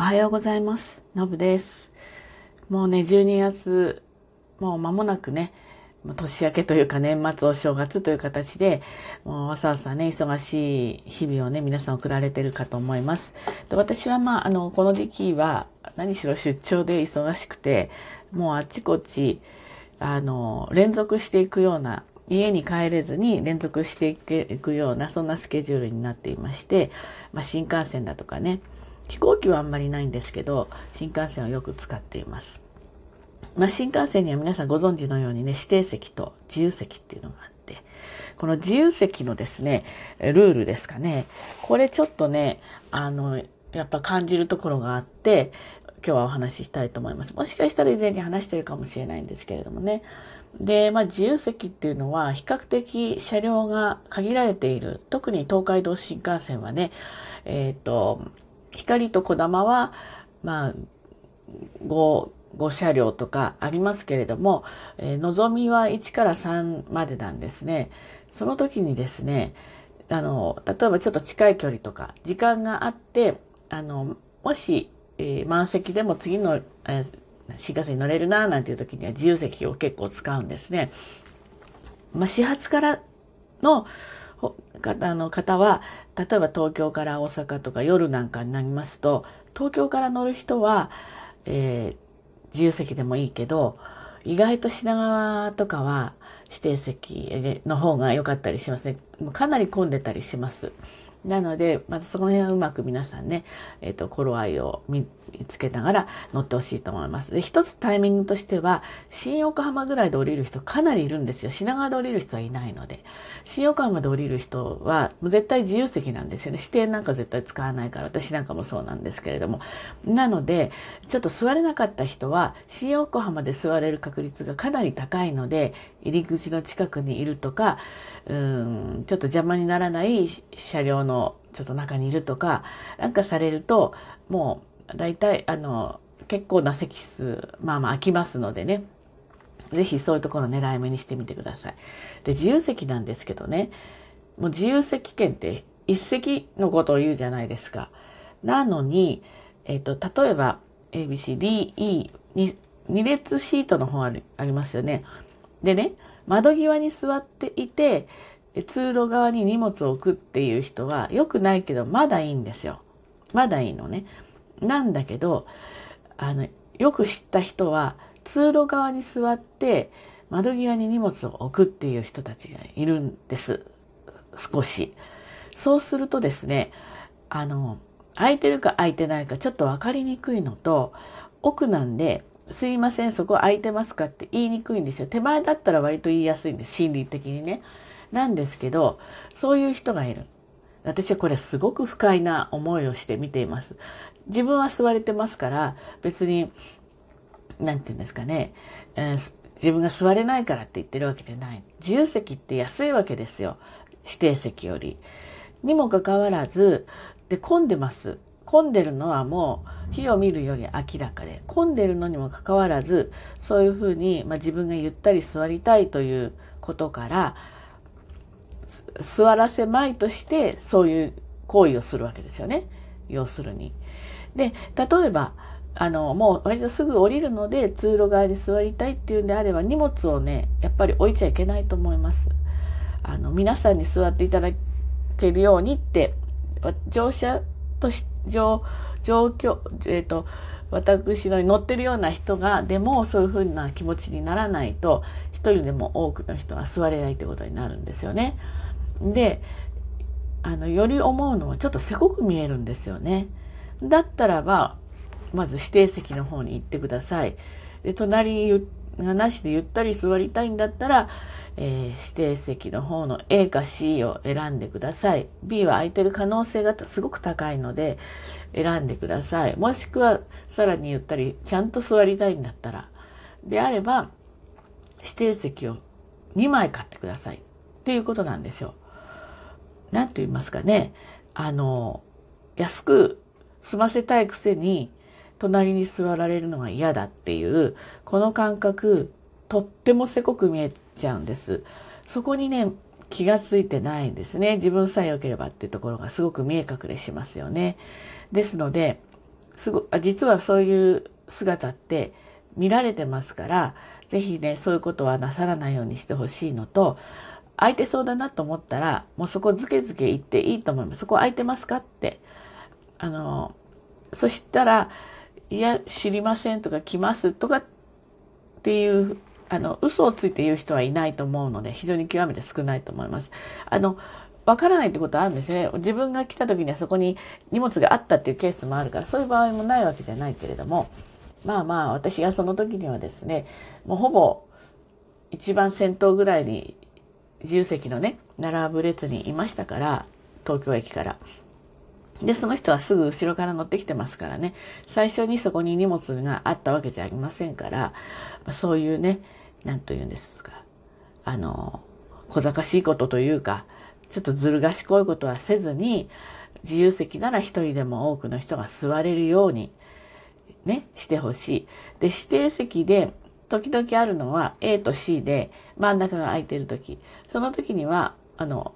おはようございます。のぶです。もうね、12月、もう間もなくね、年明けというか年末お正月という形で、もうわさわさね、忙しい日々をね、皆さん送られてるかと思います。で私はまあ、あの、この時期は何しろ出張で忙しくて、もうあちこち、あの、連続していくような、家に帰れずに連続していくような、そんなスケジュールになっていまして、まあ、新幹線だとかね、飛行機はあんまりないんですけど、新幹線をよく使っています。まあ、新幹線には皆さんご存知のようにね、指定席と自由席っていうのがあって、この自由席のですね、ルールですかね、これちょっとね、あの、やっぱ感じるところがあって、今日はお話ししたいと思います。もしかしたら以前に話してるかもしれないんですけれどもね。で、まあ自由席っていうのは比較的車両が限られている。特に東海道新幹線はね、えっ、と、光と小玉は、まあ、5、5車両とかありますけれども、えー、のぞみは1から3までなんですね。その時にですね、あの、例えばちょっと近い距離とか、時間があって、あの、もし、えー、満席でも次の、えー、新幹線に乗れるな、なんていう時には自由席を結構使うんですね。まあ、始発からの方の方は、例えば東京から大阪とか夜なんかになりますと、東京から乗る人は、えー、自由席でもいいけど、意外と品川とかは指定席の方が良かったりしますね。かなり混んでたりします。なので、まずその辺はうまく皆さんね、えっ、ー、と、頃合いを見つけながら乗ってほしいと思います。で、一つタイミングとしては、新横浜ぐらいで降りる人かなりいるんですよ。品川で降りる人はいないので。新横浜で降りる人は、もう絶対自由席なんですよね。指定なんか絶対使わないから、私なんかもそうなんですけれども。なので、ちょっと座れなかった人は、新横浜で座れる確率がかなり高いので、入り口の近くにいるとか、うん、ちょっと邪魔にならない車両のちょっと中にいるとか、なんかされると、もう大体、あの、結構な席数、まあまあ空きますのでね、ぜひそういうところ狙い目にしてみてください。で、自由席なんですけどね、もう自由席券って一席のことを言うじゃないですか。なのに、えっ、ー、と、例えば ABCDE、2列シートの方ありありますよね。でね、窓際に座っていて、通路側に荷物を置くっていう人は良くないけど、まだいいんですよ。まだいいのね。なんだけど、あの、よく知った人は、通路側に座って、窓際に荷物を置くっていう人たちがいるんです。少し。そうするとですね、あの、空いてるか空いてないかちょっとわかりにくいのと、奥なんで、すいません、そこ空いてますかって言いにくいんですよ。手前だったら割と言いやすいんです、心理的にね。なんですけど、そういう人がいる。私はこれすごく不快な思いをして見ています。自分は座れてますから、別に、なんて言うんですかね、えー、自分が座れないからって言ってるわけじゃない。自由席って安いわけですよ。指定席より。にもかかわらず、で、混んでます。混んでるのはもう火を見るより明らかで混んでるのにもかかわらずそういうふうに、まあ、自分がゆったり座りたいということから座らせまいとしてそういう行為をするわけですよね要するに。で例えばあのもう割とすぐ降りるので通路側に座りたいっていうんであれば荷物をねやっぱり置いちゃいけないと思います。あの皆さんに座っていただけるようにって乗車とし状況、え、ー、と、私の乗ってるような人が、でもそういうふうな気持ちにならないと、一人でも多くの人が座れないってことになるんですよね。で、あの、より思うのはちょっとせこく見えるんですよね。だったらば、まず指定席の方に行ってください。で、隣がなしでゆったり座りたいんだったら、えー、指定席の方の A か C を選んでください。B は空いてる可能性がすごく高いので選んでください。もしくはさらにゆったりちゃんと座りたいんだったら。であれば指定席を2枚買ってください。っていうことなんですよ。なんと言いますかね。あの、安く済ませたいくせに隣に座られるのが嫌だっていうこの感覚とってもせこく見えてちゃうんです。そこにね、気がついてないんですね。自分さえ良ければっていうところがすごく見え隠れしますよね。ですので、すご実はそういう姿って見られてますから是非ねそういうことはなさらないようにしてほしいのと空いてそうだなと思ったらもうそこずけずけ行っていいと思いますそこ空いてますかってあのそしたらいや知りませんとか来ますとかっていうあの嘘をついて言う人はいないと思うので非常に極めて少ないと思います。あのわからないってことはあるんですね。自分が来た時にはそこに荷物があったっていうケースもあるから、そういう場合もないわけじゃないけれども、まあまあ私がその時にはですね、もうほぼ一番先頭ぐらいに自由席のね、並ぶ列にいましたから、東京駅から。で、その人はすぐ後ろから乗ってきてますからね、最初にそこに荷物があったわけじゃありませんから、そういうね、何と言うんですか、あの、小賢しいことというか、ちょっとずる賢いことはせずに、自由席なら一人でも多くの人が座れるように、ね、してほしい。で、指定席で、時々あるのは A と C で真ん中が空いてる時。その時には、あの、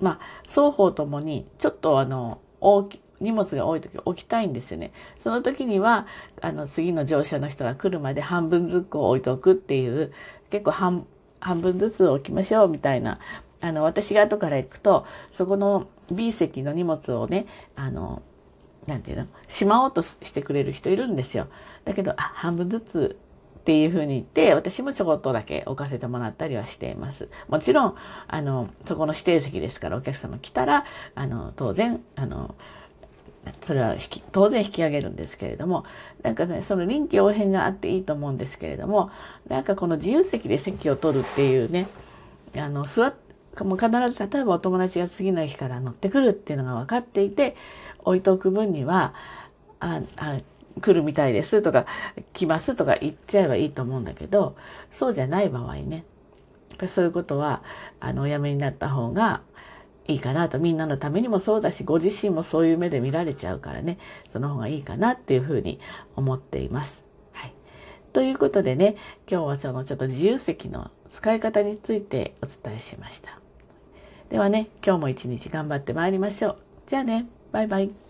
まあ、双方ともに、ちょっとあの、大き、荷物が多い時置きたいんですよね。その時には、あの、次の乗車の人が来るまで半分ずつ置いておくっていう、結構半、分ずつ置きましょうみたいなあの、私が後から行くと、そこの B 席の荷物をね、あの、なんていうの、しまおうとしてくれる人いるんですよ。だけど、あ、半分ずつっていうふうに言って、私もちょこっとだけ置かせてもらったりはしています。もちろん、あの、そこの指定席ですから、お客様来たら、あの、当然、あの、それは当然引き上げるんですけれどもなんかねその臨機応変があっていいと思うんですけれどもなんかこの自由席で席を取るっていうねあの座っもう必ず例えばお友達が次の日から乗ってくるっていうのが分かっていて置いておく分にはああ来るみたいですとか来ますとか言っちゃえばいいと思うんだけどそうじゃない場合ねそういうことはあのおやめになった方がいいかなとみんなのためにもそうだしご自身もそういう目で見られちゃうからねその方がいいかなっていうふうに思っています。はい、ということでね今日はそのちょっと自由席の使い方についてお伝えしました。ではね、今日も一日頑張ってまいりましょう。じゃあね、バイバイ。